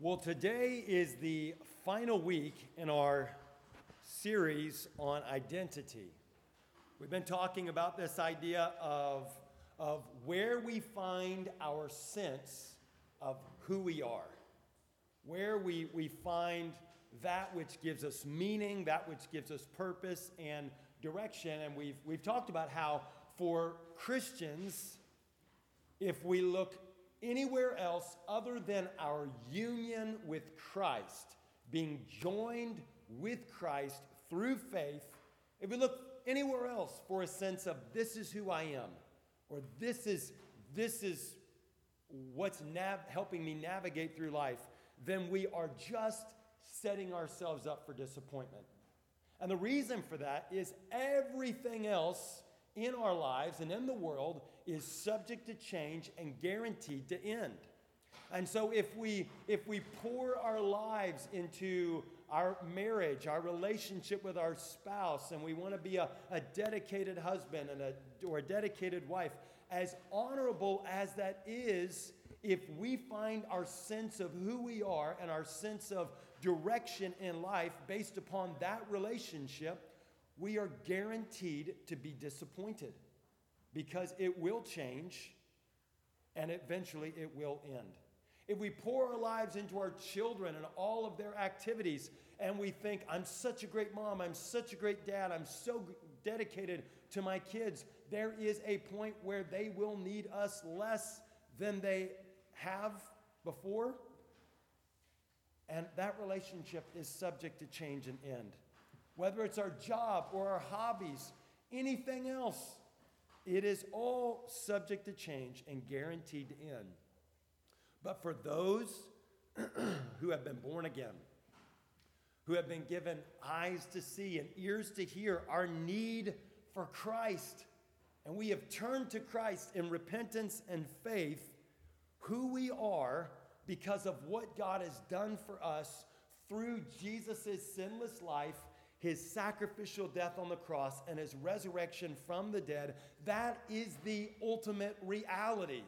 Well, today is the final week in our series on identity. We've been talking about this idea of, of where we find our sense of who we are, where we, we find that which gives us meaning, that which gives us purpose and direction. And we've, we've talked about how for Christians, if we look anywhere else other than our union with Christ, being joined with Christ through faith, if we look anywhere else for a sense of this is who I am, or this is this is what's nav- helping me navigate through life, then we are just setting ourselves up for disappointment. And the reason for that is everything else in our lives and in the world is subject to change and guaranteed to end. And so if we if we pour our lives into our marriage, our relationship with our spouse, and we want to be a, a dedicated husband and a, or a dedicated wife, as honorable as that is, if we find our sense of who we are and our sense of direction in life based upon that relationship, we are guaranteed to be disappointed because it will change and eventually it will end. If we pour our lives into our children and all of their activities, and we think, I'm such a great mom, I'm such a great dad, I'm so dedicated to my kids, there is a point where they will need us less than they have before. And that relationship is subject to change and end. Whether it's our job or our hobbies, anything else, it is all subject to change and guaranteed to end. But for those who have been born again, who have been given eyes to see and ears to hear our need for Christ, and we have turned to Christ in repentance and faith, who we are because of what God has done for us through Jesus' sinless life his sacrificial death on the cross and his resurrection from the dead, that is the ultimate reality.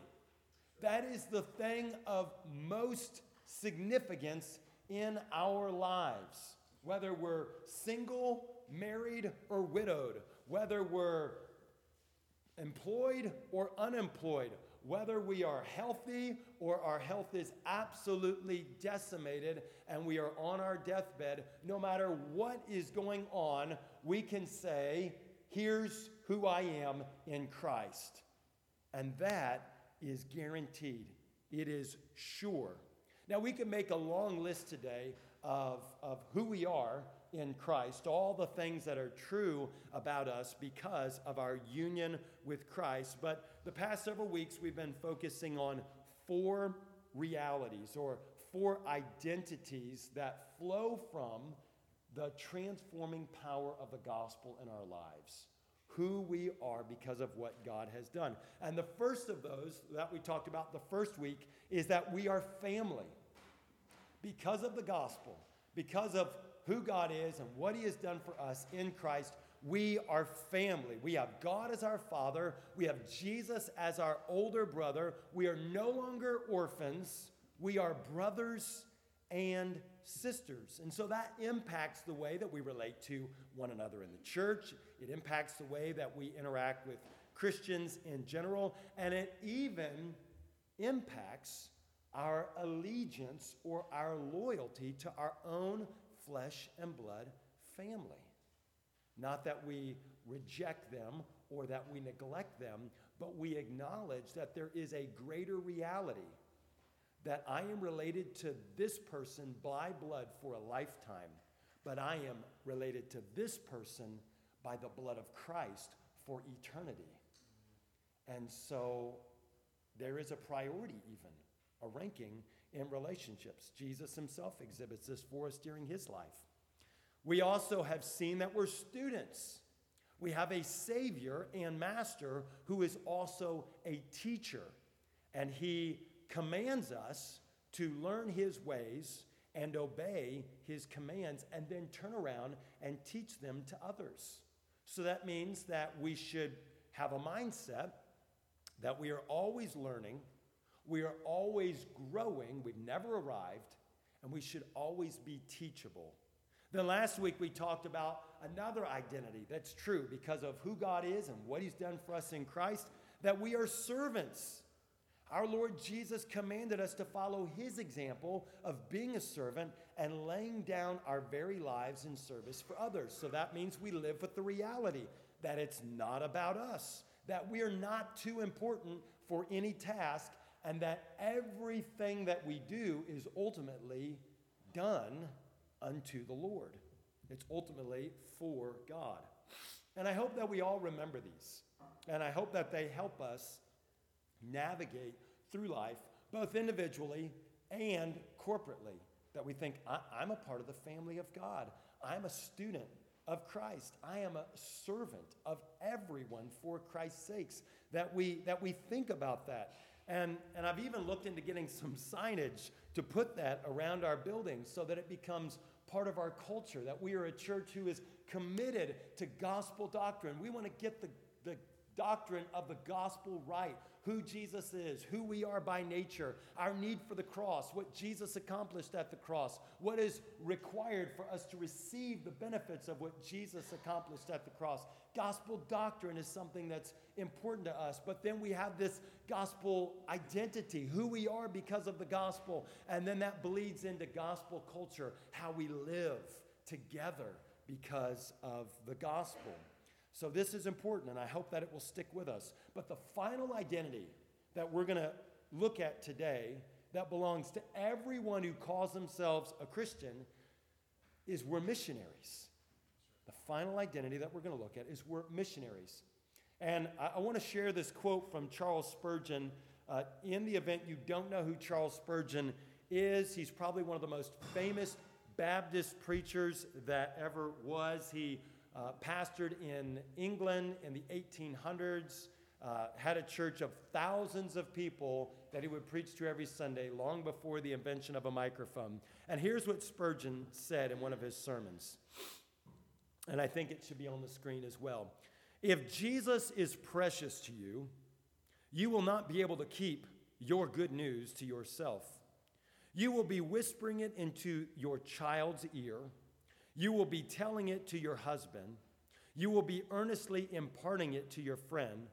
That is the thing of most significance in our lives. Whether we're single, married, or widowed, whether we're employed or unemployed, whether we are healthy or our health is absolutely decimated and we are on our deathbed, no matter what is going on, we can say, Here's who I am in Christ. And that is guaranteed, it is sure. Now, we can make a long list today of, of who we are in Christ, all the things that are true about us because of our union with Christ. But the past several weeks, we've been focusing on four realities or four identities that flow from the transforming power of the gospel in our lives. Who we are because of what God has done. And the first of those that we talked about the first week is that we are family. Because of the gospel, because of who God is and what He has done for us in Christ, we are family. We have God as our father. We have Jesus as our older brother. We are no longer orphans. We are brothers and sisters. And so that impacts the way that we relate to one another in the church. It impacts the way that we interact with Christians in general. And it even impacts our allegiance or our loyalty to our own flesh and blood family. Not that we reject them or that we neglect them, but we acknowledge that there is a greater reality that I am related to this person by blood for a lifetime, but I am related to this person by the blood of Christ for eternity. And so there is a priority, even, a ranking in relationships. Jesus himself exhibits this for us during his life. We also have seen that we're students. We have a Savior and Master who is also a teacher, and He commands us to learn His ways and obey His commands, and then turn around and teach them to others. So that means that we should have a mindset that we are always learning, we are always growing, we've never arrived, and we should always be teachable. Then last week we talked about another identity that's true because of who God is and what He's done for us in Christ, that we are servants. Our Lord Jesus commanded us to follow His example of being a servant and laying down our very lives in service for others. So that means we live with the reality that it's not about us, that we are not too important for any task, and that everything that we do is ultimately done unto the Lord. It's ultimately for God. And I hope that we all remember these. And I hope that they help us navigate through life, both individually and corporately. That we think, I'm a part of the family of God. I'm a student of Christ. I am a servant of everyone for Christ's sakes. That we, that we think about that. And, and I've even looked into getting some signage to put that around our buildings so that it becomes part of our culture, that we are a church who is committed to gospel doctrine. We want to get the, the doctrine of the gospel right who Jesus is, who we are by nature, our need for the cross, what Jesus accomplished at the cross, what is required for us to receive the benefits of what Jesus accomplished at the cross. Gospel doctrine is something that's important to us, but then we have this gospel identity, who we are because of the gospel, and then that bleeds into gospel culture, how we live together because of the gospel. So this is important, and I hope that it will stick with us. But the final identity that we're going to look at today that belongs to everyone who calls themselves a Christian is we're missionaries. The final identity that we're going to look at is we're missionaries. And I, I want to share this quote from Charles Spurgeon. Uh, in the event you don't know who Charles Spurgeon is, he's probably one of the most famous Baptist preachers that ever was. He uh, pastored in England in the 1800s, uh, had a church of thousands of people that he would preach to every Sunday long before the invention of a microphone. And here's what Spurgeon said in one of his sermons. And I think it should be on the screen as well. If Jesus is precious to you, you will not be able to keep your good news to yourself. You will be whispering it into your child's ear you will be telling it to your husband. You will be earnestly imparting it to your friend.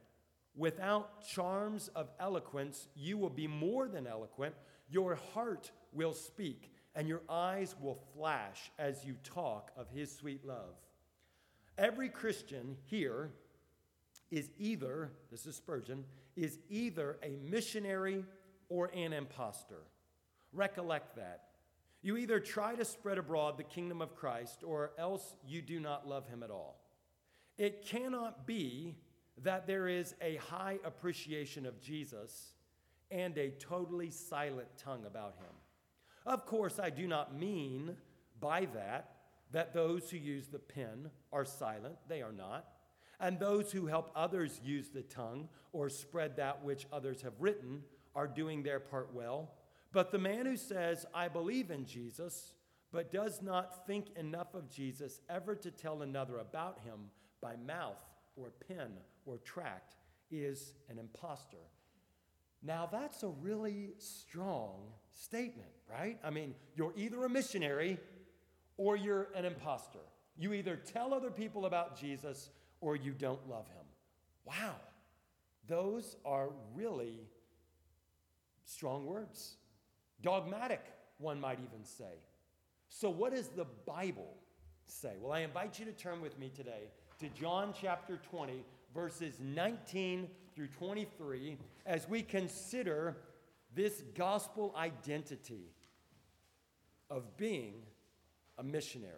Without charms of eloquence, you will be more than eloquent. Your heart will speak, and your eyes will flash as you talk of his sweet love. Every Christian here is either, this is Spurgeon, is either a missionary or an impostor. Recollect that. You either try to spread abroad the kingdom of Christ or else you do not love him at all. It cannot be that there is a high appreciation of Jesus and a totally silent tongue about him. Of course, I do not mean by that that those who use the pen are silent, they are not. And those who help others use the tongue or spread that which others have written are doing their part well. But the man who says, I believe in Jesus, but does not think enough of Jesus ever to tell another about him by mouth or pen or tract is an impostor. Now, that's a really strong statement, right? I mean, you're either a missionary or you're an impostor. You either tell other people about Jesus or you don't love him. Wow, those are really strong words. Dogmatic, one might even say. So, what does the Bible say? Well, I invite you to turn with me today to John chapter 20, verses 19 through 23, as we consider this gospel identity of being a missionary.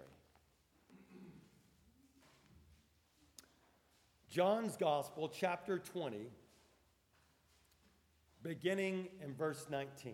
John's Gospel, chapter 20, beginning in verse 19.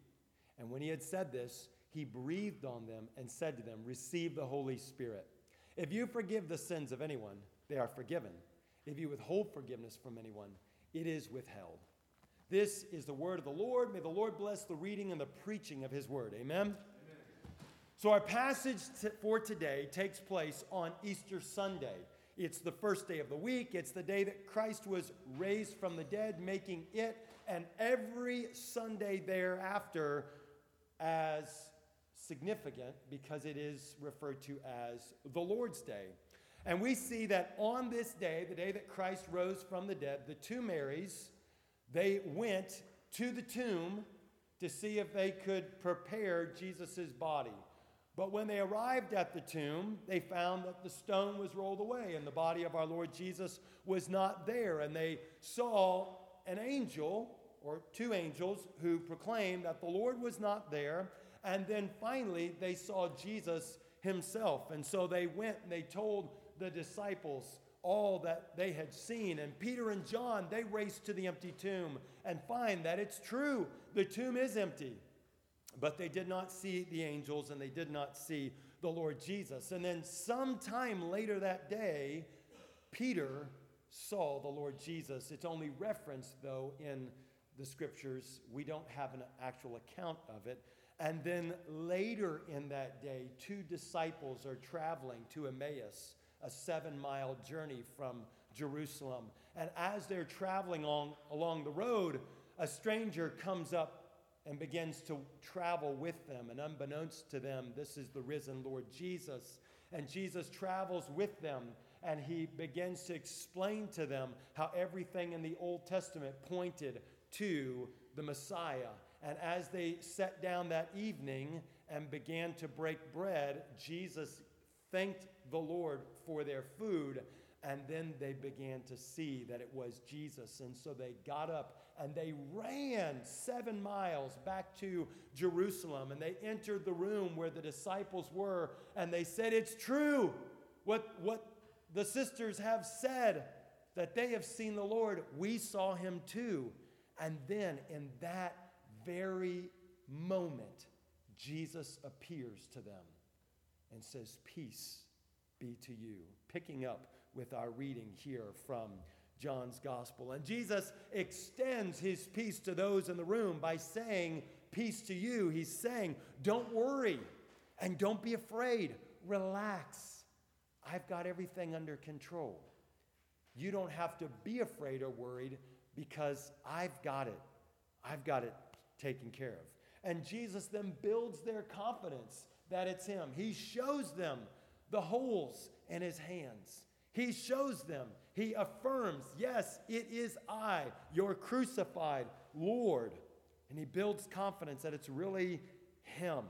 And when he had said this, he breathed on them and said to them, Receive the Holy Spirit. If you forgive the sins of anyone, they are forgiven. If you withhold forgiveness from anyone, it is withheld. This is the word of the Lord. May the Lord bless the reading and the preaching of his word. Amen. Amen. So, our passage for today takes place on Easter Sunday. It's the first day of the week. It's the day that Christ was raised from the dead, making it and every Sunday thereafter as significant because it is referred to as the Lord's Day. And we see that on this day, the day that Christ rose from the dead, the two Marys, they went to the tomb to see if they could prepare Jesus' body. But when they arrived at the tomb, they found that the stone was rolled away and the body of our Lord Jesus was not there. And they saw an angel or two angels who proclaimed that the Lord was not there. And then finally, they saw Jesus himself. And so they went and they told the disciples all that they had seen. And Peter and John, they raced to the empty tomb and find that it's true. The tomb is empty. But they did not see the angels and they did not see the Lord Jesus. And then, sometime later that day, Peter saw the Lord Jesus. It's only referenced, though, in the scriptures. We don't have an actual account of it. And then later in that day, two disciples are traveling to Emmaus a seven mile journey from Jerusalem. And as they're traveling on, along the road, a stranger comes up and begins to travel with them. And unbeknownst to them, this is the risen Lord Jesus. And Jesus travels with them and he begins to explain to them how everything in the Old Testament pointed to the Messiah. And as they sat down that evening and began to break bread, Jesus thanked the Lord for their food. And then they began to see that it was Jesus. And so they got up and they ran seven miles back to Jerusalem. And they entered the room where the disciples were. And they said, It's true what, what the sisters have said that they have seen the Lord. We saw him too. And then in that very moment, Jesus appears to them and says, Peace be to you. Picking up with our reading here from John's gospel. And Jesus extends his peace to those in the room by saying, Peace to you. He's saying, Don't worry and don't be afraid. Relax. I've got everything under control. You don't have to be afraid or worried because I've got it. I've got it taken care of. And Jesus then builds their confidence that it's Him. He shows them the holes in His hands. He shows them, He affirms, Yes, it is I, your crucified Lord. And He builds confidence that it's really Him.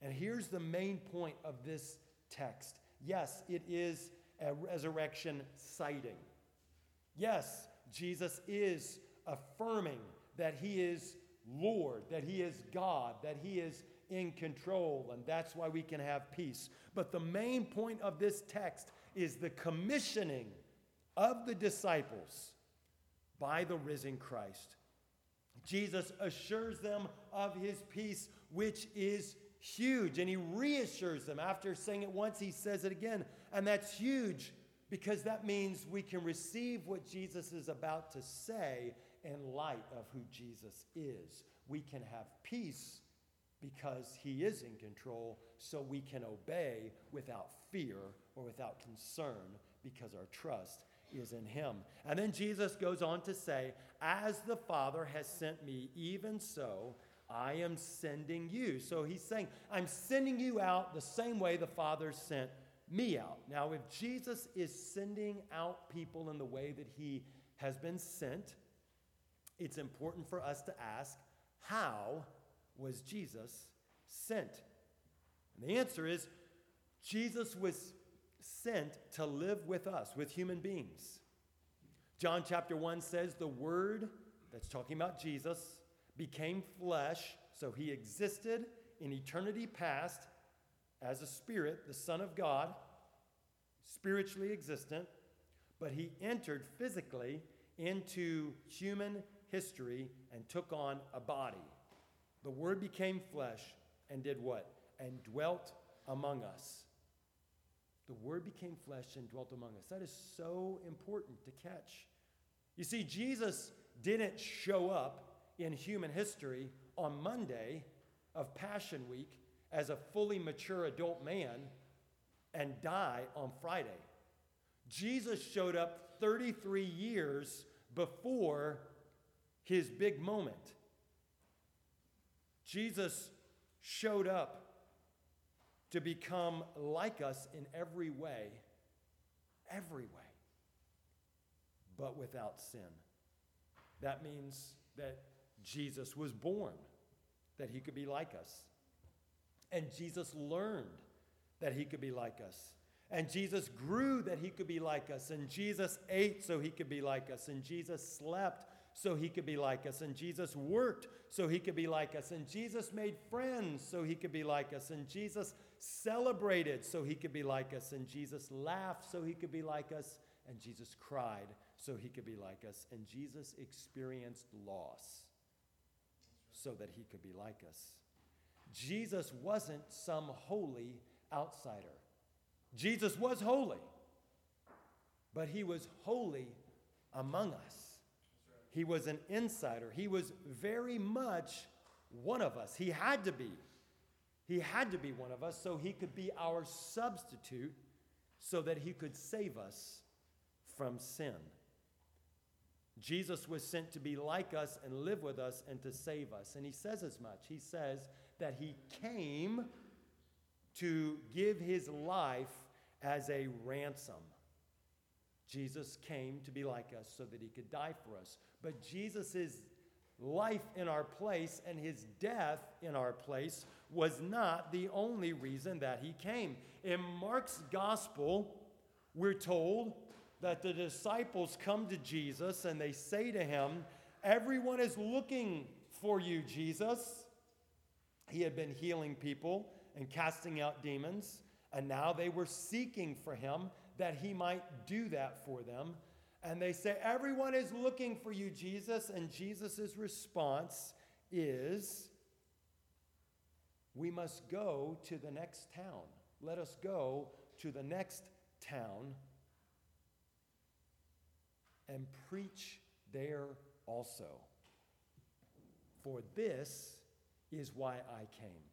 And here's the main point of this text yes, it is a resurrection sighting. Yes, Jesus is affirming that he is Lord, that he is God, that he is in control, and that's why we can have peace. But the main point of this text is the commissioning of the disciples by the risen Christ. Jesus assures them of his peace, which is huge. And he reassures them. After saying it once, he says it again. And that's huge because that means we can receive what Jesus is about to say in light of who Jesus is. We can have peace because he is in control, so we can obey without fear or without concern because our trust is in him. And then Jesus goes on to say, As the Father has sent me, even so I am sending you. So he's saying, I'm sending you out the same way the Father sent me out. Now, if Jesus is sending out people in the way that he has been sent, it's important for us to ask, how was Jesus sent? And the answer is, Jesus was sent to live with us, with human beings. John chapter 1 says, the Word, that's talking about Jesus, became flesh, so he existed in eternity past as a spirit, the Son of God, spiritually existent, but he entered physically into human history and took on a body. The Word became flesh and did what? And dwelt among us. The Word became flesh and dwelt among us. That is so important to catch. You see, Jesus didn't show up in human history on Monday of Passion Week as a fully mature adult man and die on Friday. Jesus showed up 33 years before his big moment. Jesus showed up to become like us in every way, every way, but without sin. That means that Jesus was born, that he could be like us. And Jesus learned that he could be like us. And Jesus grew that he could be like us. And Jesus ate so he could be like us. And Jesus slept so he could be like us. And Jesus worked so he could be like us. And Jesus made friends so he could be like us. And Jesus celebrated so he could be like us. And Jesus laughed so he could be like us. And Jesus cried so he could be like us. And Jesus experienced loss so that he could be like us. Jesus wasn't some holy outsider. Jesus was holy, but he was holy among us. He was an insider. He was very much one of us. He had to be. He had to be one of us so he could be our substitute so that he could save us from sin. Jesus was sent to be like us and live with us and to save us. And he says as much. He says that he came to give his life as a ransom. Jesus came to be like us so that he could die for us. But Jesus' life in our place and his death in our place was not the only reason that he came. In Mark's gospel, we're told that the disciples come to Jesus and they say to him, Everyone is looking for you, Jesus. He had been healing people and casting out demons. And now they were seeking for him that he might do that for them. And they say, Everyone is looking for you, Jesus. And Jesus' response is, We must go to the next town. Let us go to the next town and preach there also. For this is why I came.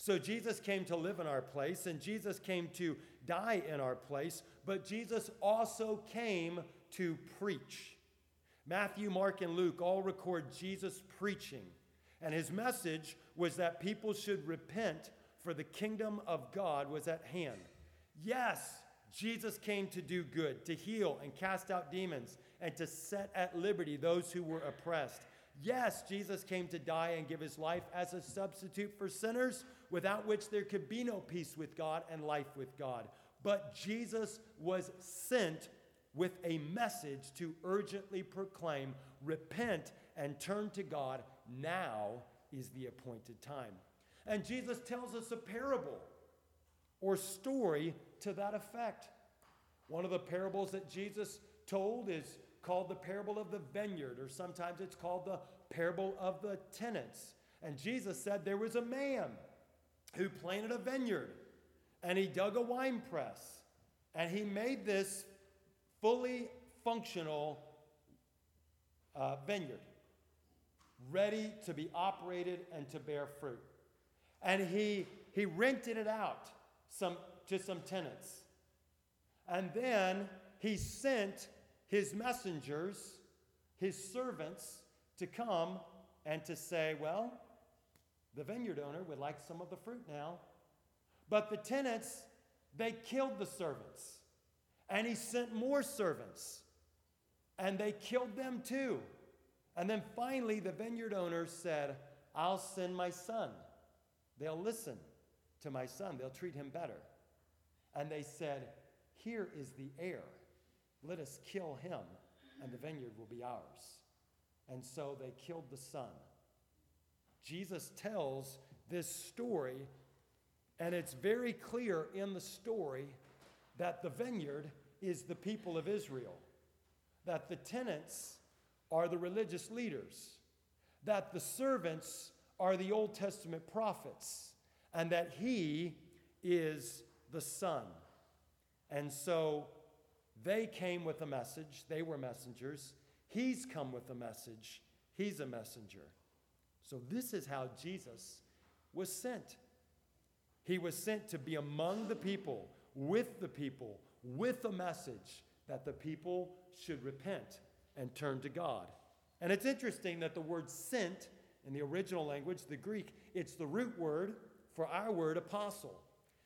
So Jesus came to live in our place, and Jesus came to die in our place, but Jesus also came to preach. Matthew, Mark, and Luke all record Jesus preaching, and his message was that people should repent, for the kingdom of God was at hand. Yes, Jesus came to do good, to heal and cast out demons, and to set at liberty those who were oppressed. Yes, Jesus came to die and give his life as a substitute for sinners without which there could be no peace with God and life with God. But Jesus was sent with a message to urgently proclaim repent and turn to God. Now is the appointed time. And Jesus tells us a parable or story to that effect. One of the parables that Jesus told is called the parable of the vineyard, or sometimes it's called the parable of the tenants. And Jesus said there was a man who planted a vineyard and he dug a wine press and he made this fully functional uh, vineyard ready to be operated and to bear fruit. And he, he rented it out some, to some tenants. And then he sent his messengers, his servants, to come and to say, Well, the vineyard owner would like some of the fruit now. But the tenants, they killed the servants. And he sent more servants. And they killed them too. And then finally, the vineyard owner said, I'll send my son. They'll listen to my son, they'll treat him better. And they said, Here is the heir. Let us kill him, and the vineyard will be ours. And so they killed the son. Jesus tells this story, and it's very clear in the story that the vineyard is the people of Israel. that the tenants are the religious leaders, that the servants are the Old Testament prophets, and that he is the Son. And so they came with a message, they were messengers. He's come with a message, he's a messenger. So this is how Jesus was sent. He was sent to be among the people, with the people, with a message that the people should repent and turn to God. And it's interesting that the word sent in the original language, the Greek, it's the root word for our word apostle.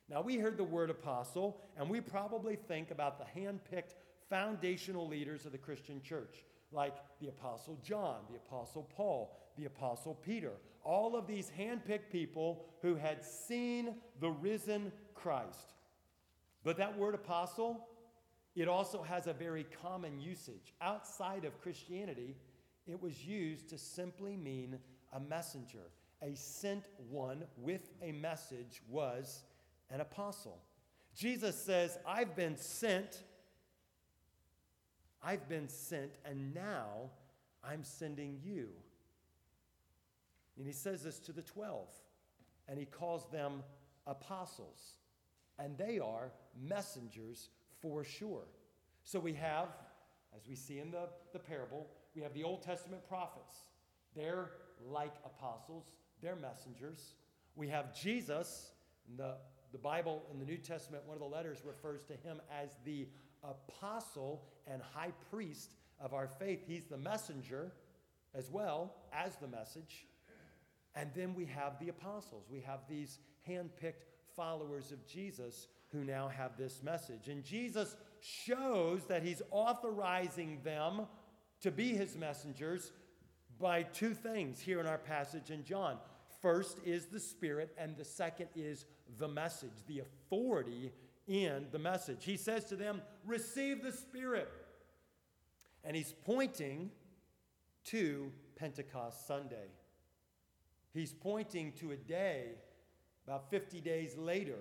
Now, we heard the word apostle, and we probably think about the hand picked foundational leaders of the Christian church, like the Apostle John, the Apostle Paul, the Apostle Peter. All of these hand picked people who had seen the risen Christ. But that word apostle, it also has a very common usage. Outside of Christianity, it was used to simply mean a messenger. A sent one with a message was an apostle. Jesus says, I've been sent. I've been sent, and now I'm sending you. And he says this to the 12, and he calls them apostles. And they are messengers for sure. So we have, as we see in the, the parable, we have the Old Testament prophets. They're like apostles, they're messengers. We have Jesus, the, the Bible in the New Testament, one of the letters refers to him as the apostle and high priest of our faith. He's the messenger as well as the message. And then we have the apostles. We have these handpicked followers of Jesus who now have this message. And Jesus shows that he's authorizing them to be his messengers by two things here in our passage in John. First is the Spirit, and the second is the message, the authority in the message. He says to them, Receive the Spirit. And he's pointing to Pentecost Sunday. He's pointing to a day about 50 days later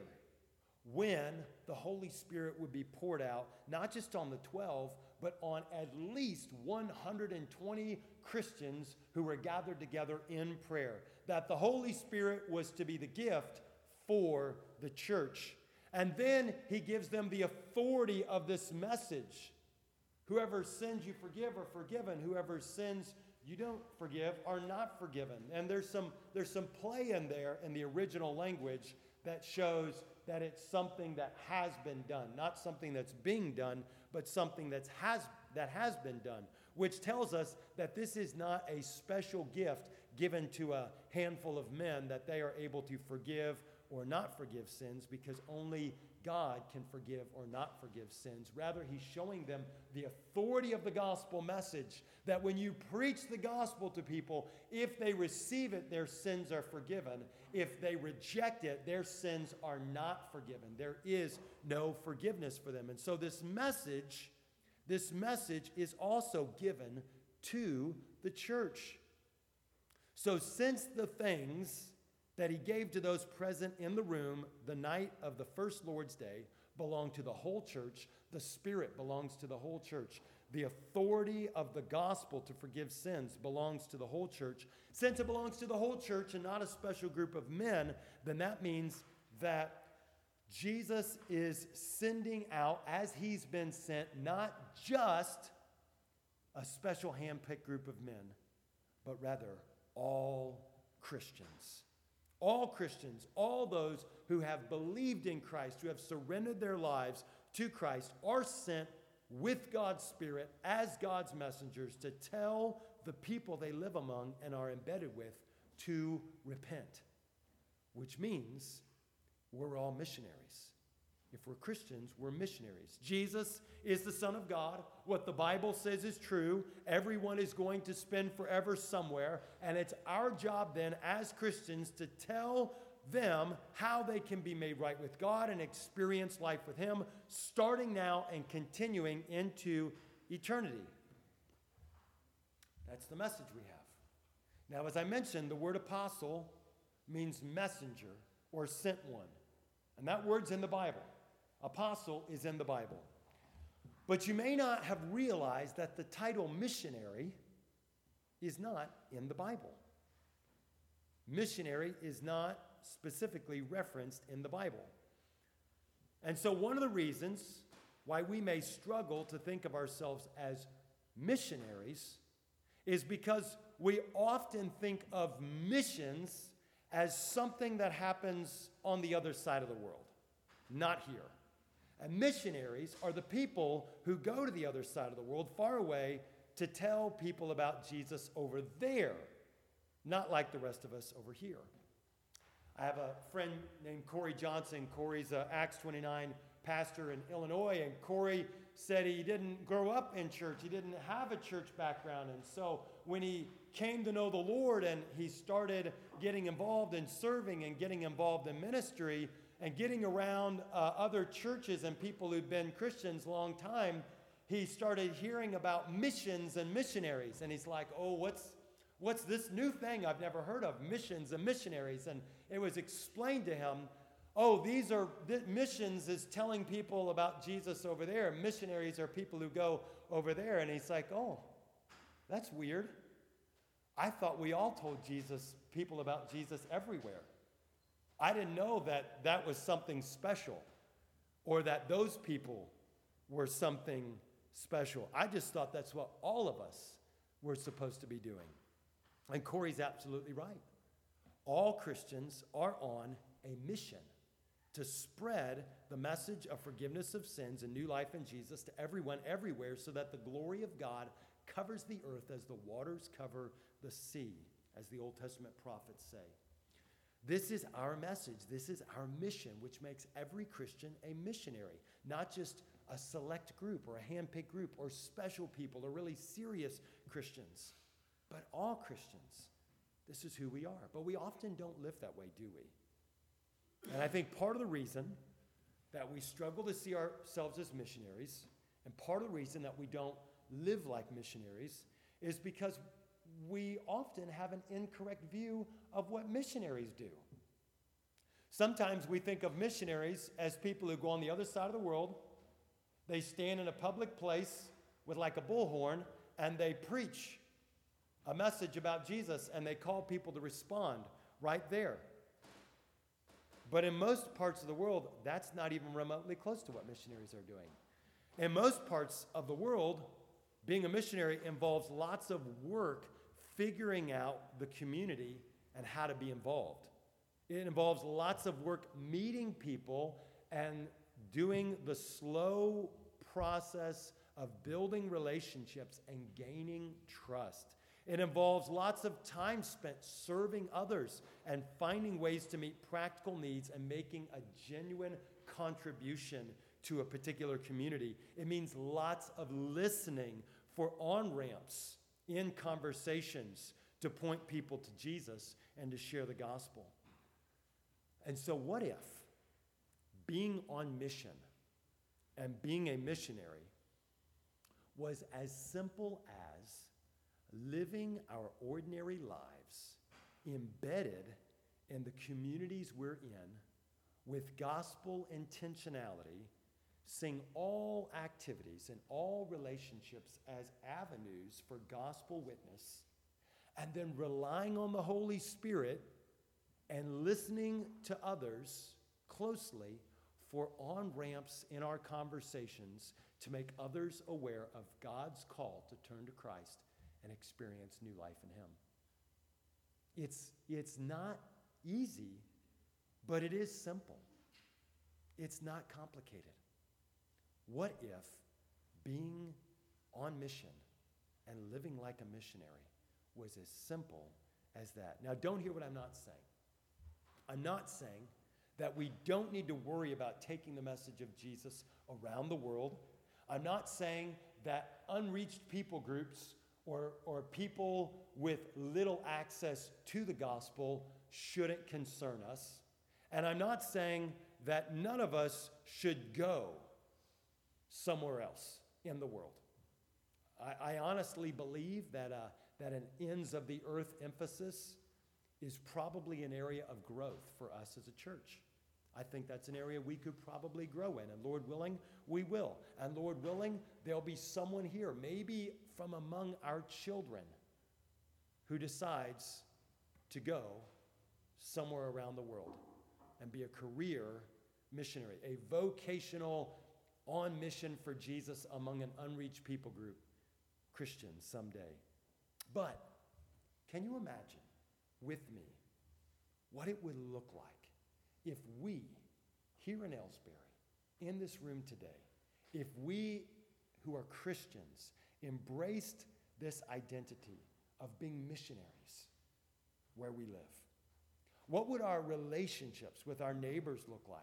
when the Holy Spirit would be poured out, not just on the 12, but on at least 120 Christians who were gathered together in prayer. That the Holy Spirit was to be the gift for the church. And then he gives them the authority of this message. Whoever sins you forgive are forgiven. Whoever sins you don't forgive are not forgiven. And there's some, there's some play in there in the original language that shows that it's something that has been done, not something that's being done, but something that's has, that has been done, which tells us that this is not a special gift given to a handful of men that they are able to forgive or not forgive sins because only God can forgive or not forgive sins. Rather, he's showing them the authority of the gospel message that when you preach the gospel to people, if they receive it, their sins are forgiven. If they reject it, their sins are not forgiven. There is no forgiveness for them. And so, this message, this message is also given to the church. So, since the things that he gave to those present in the room the night of the first Lord's Day belong to the whole church. The Spirit belongs to the whole church. The authority of the gospel to forgive sins belongs to the whole church. Since it belongs to the whole church and not a special group of men, then that means that Jesus is sending out, as he's been sent, not just a special handpicked group of men, but rather all Christians. All Christians, all those who have believed in Christ, who have surrendered their lives to Christ, are sent with God's Spirit as God's messengers to tell the people they live among and are embedded with to repent, which means we're all missionaries. If we're Christians, we're missionaries. Jesus is the Son of God. What the Bible says is true. Everyone is going to spend forever somewhere. And it's our job then, as Christians, to tell them how they can be made right with God and experience life with Him, starting now and continuing into eternity. That's the message we have. Now, as I mentioned, the word apostle means messenger or sent one. And that word's in the Bible. Apostle is in the Bible. But you may not have realized that the title missionary is not in the Bible. Missionary is not specifically referenced in the Bible. And so, one of the reasons why we may struggle to think of ourselves as missionaries is because we often think of missions as something that happens on the other side of the world, not here. And missionaries are the people who go to the other side of the world, far away, to tell people about Jesus over there, not like the rest of us over here. I have a friend named Corey Johnson. Corey's a Acts 29 pastor in Illinois, and Corey said he didn't grow up in church. He didn't have a church background. And so when he came to know the Lord and he started getting involved in serving and getting involved in ministry and getting around uh, other churches and people who'd been Christians a long time, he started hearing about missions and missionaries. And he's like, oh, what's, what's this new thing I've never heard of? Missions and missionaries. And it was explained to him oh, these are th- missions is telling people about Jesus over there. Missionaries are people who go over there. And he's like, oh, that's weird. I thought we all told Jesus, people about Jesus everywhere. I didn't know that that was something special or that those people were something special. I just thought that's what all of us were supposed to be doing. And Corey's absolutely right. All Christians are on a mission to spread the message of forgiveness of sins and new life in Jesus to everyone, everywhere, so that the glory of God covers the earth as the waters cover the sea, as the Old Testament prophets say. This is our message. This is our mission, which makes every Christian a missionary, not just a select group or a handpicked group or special people or really serious Christians, but all Christians. This is who we are. But we often don't live that way, do we? And I think part of the reason that we struggle to see ourselves as missionaries, and part of the reason that we don't live like missionaries, is because we often have an incorrect view of what missionaries do. Sometimes we think of missionaries as people who go on the other side of the world, they stand in a public place with like a bullhorn, and they preach a message about Jesus, and they call people to respond right there. But in most parts of the world, that's not even remotely close to what missionaries are doing. In most parts of the world, being a missionary involves lots of work figuring out the community and how to be involved. It involves lots of work meeting people and doing the slow process of building relationships and gaining trust. It involves lots of time spent serving others and finding ways to meet practical needs and making a genuine contribution to a particular community. It means lots of listening for on ramps in conversations to point people to Jesus and to share the gospel. And so, what if being on mission and being a missionary was as simple as living our ordinary lives embedded in the communities we're in with gospel intentionality, seeing all activities and all relationships as avenues for gospel witness, and then relying on the Holy Spirit and listening to others closely for on ramps in our conversations to make others aware of God's call to turn to Christ and experience new life in Him. It's, it's not easy, but it is simple. It's not complicated. What if being on mission and living like a missionary was as simple as that? Now, don't hear what I'm not saying. I'm not saying that we don't need to worry about taking the message of Jesus around the world. I'm not saying that unreached people groups or, or people with little access to the gospel shouldn't concern us. And I'm not saying that none of us should go somewhere else in the world. I, I honestly believe that, uh, that an ends of the earth emphasis is probably an area of growth for us as a church. I think that's an area we could probably grow in. And Lord willing, we will. And Lord willing, there'll be someone here, maybe from among our children, who decides to go somewhere around the world and be a career missionary, a vocational on mission for Jesus among an unreached people group, Christians someday. But can you imagine with me what it would look like if we, here in Aylesbury, in this room today, if we who are Christians embraced this identity of being missionaries where we live? What would our relationships with our neighbors look like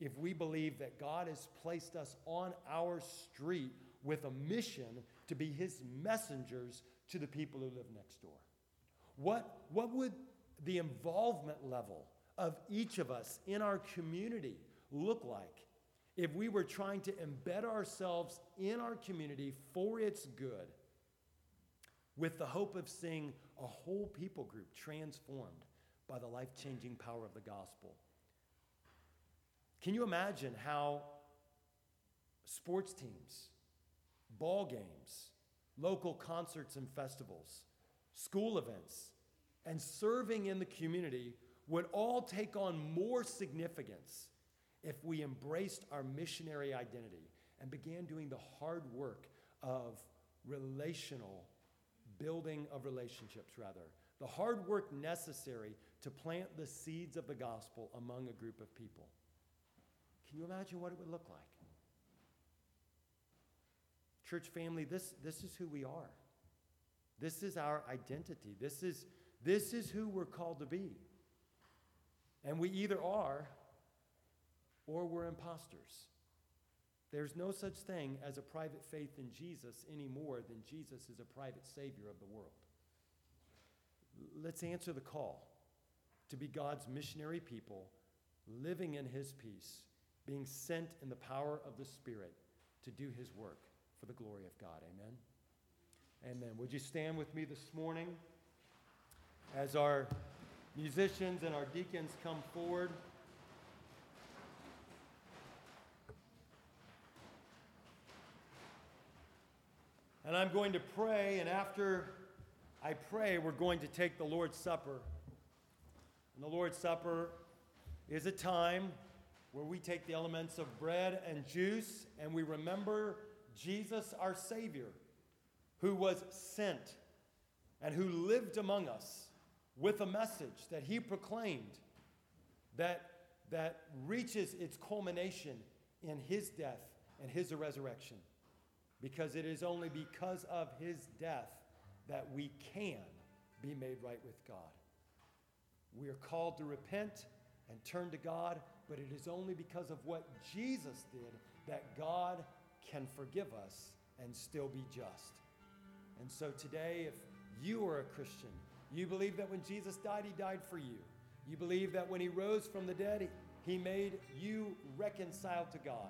if we believe that God has placed us on our street with a mission to be his messengers to the people who live next door? What, what would the involvement level of each of us in our community look like if we were trying to embed ourselves in our community for its good with the hope of seeing a whole people group transformed by the life changing power of the gospel? Can you imagine how sports teams, ball games, local concerts and festivals, school events, and serving in the community would all take on more significance if we embraced our missionary identity and began doing the hard work of relational building of relationships rather. The hard work necessary to plant the seeds of the gospel among a group of people. Can you imagine what it would look like church family this, this is who we are this is our identity this is this is who we're called to be and we either are or we're imposters. There's no such thing as a private faith in Jesus any more than Jesus is a private Savior of the world. Let's answer the call to be God's missionary people, living in His peace, being sent in the power of the Spirit to do His work for the glory of God. Amen. Amen. Would you stand with me this morning as our musicians and our deacons come forward. And I'm going to pray, and after I pray, we're going to take the Lord's Supper. And the Lord's Supper is a time where we take the elements of bread and juice and we remember Jesus, our Savior, who was sent and who lived among us with a message that he proclaimed that, that reaches its culmination in his death and his resurrection. Because it is only because of his death that we can be made right with God. We are called to repent and turn to God, but it is only because of what Jesus did that God can forgive us and still be just. And so today, if you are a Christian, you believe that when Jesus died, he died for you. You believe that when he rose from the dead, he made you reconciled to God.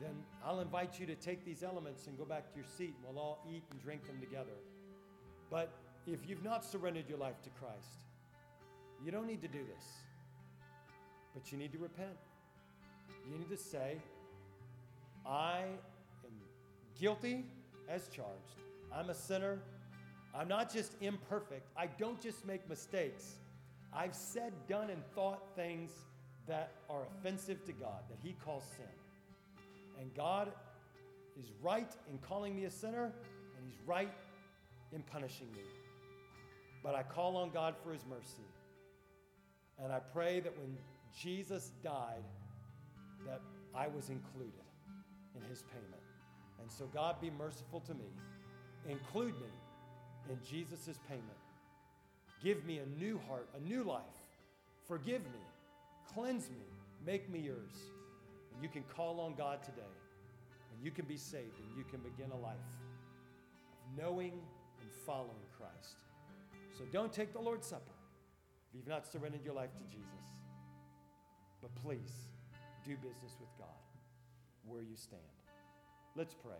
Then I'll invite you to take these elements and go back to your seat and we'll all eat and drink them together. But if you've not surrendered your life to Christ, you don't need to do this. But you need to repent. You need to say, I am guilty as charged. I'm a sinner. I'm not just imperfect, I don't just make mistakes. I've said, done, and thought things that are offensive to God, that He calls sin. And God is right in calling me a sinner, and He's right in punishing me. But I call on God for His mercy. And I pray that when Jesus died, that I was included in His payment. And so, God, be merciful to me. Include me in Jesus' payment. Give me a new heart, a new life. Forgive me, cleanse me, make me yours. And you can call on God today, and you can be saved, and you can begin a life of knowing and following Christ. So don't take the Lord's Supper if you've not surrendered your life to Jesus. But please do business with God where you stand. Let's pray.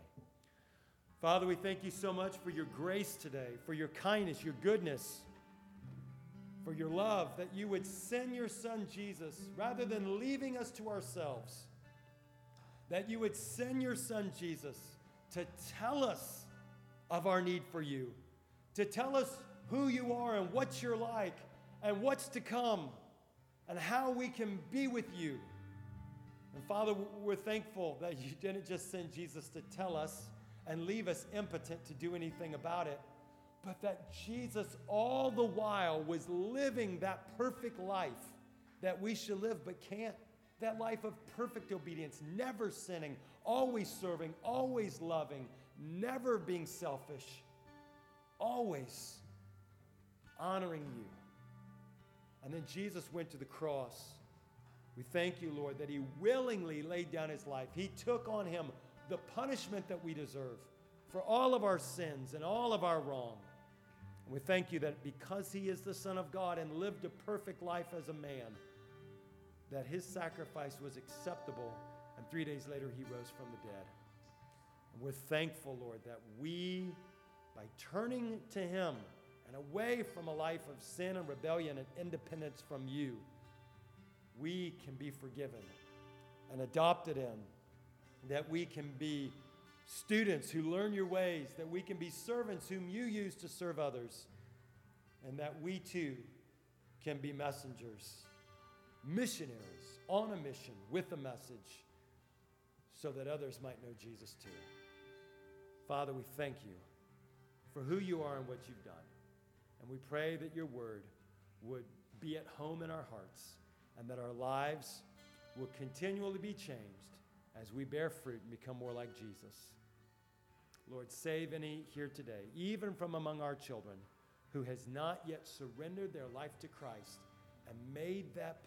Father, we thank you so much for your grace today, for your kindness, your goodness. for your love, that you would send your son Jesus rather than leaving us to ourselves. That you would send your son Jesus to tell us of our need for you, to tell us who you are and what you're like and what's to come and how we can be with you. And Father, we're thankful that you didn't just send Jesus to tell us and leave us impotent to do anything about it, but that Jesus all the while was living that perfect life that we should live but can't. That life of perfect obedience, never sinning, always serving, always loving, never being selfish, always honoring you. And then Jesus went to the cross. We thank you, Lord, that he willingly laid down his life. He took on him the punishment that we deserve for all of our sins and all of our wrong. And we thank you that because he is the Son of God and lived a perfect life as a man, that his sacrifice was acceptable, and three days later he rose from the dead. And we're thankful, Lord, that we, by turning to him and away from a life of sin and rebellion and independence from you, we can be forgiven and adopted in that we can be students who learn your ways, that we can be servants whom you use to serve others, and that we too can be messengers, missionaries on a mission with a message so that others might know Jesus too. Father, we thank you for who you are and what you've done. And we pray that your word would be at home in our hearts and that our lives will continually be changed as we bear fruit and become more like Jesus. Lord, save any here today, even from among our children, who has not yet surrendered their life to Christ and made that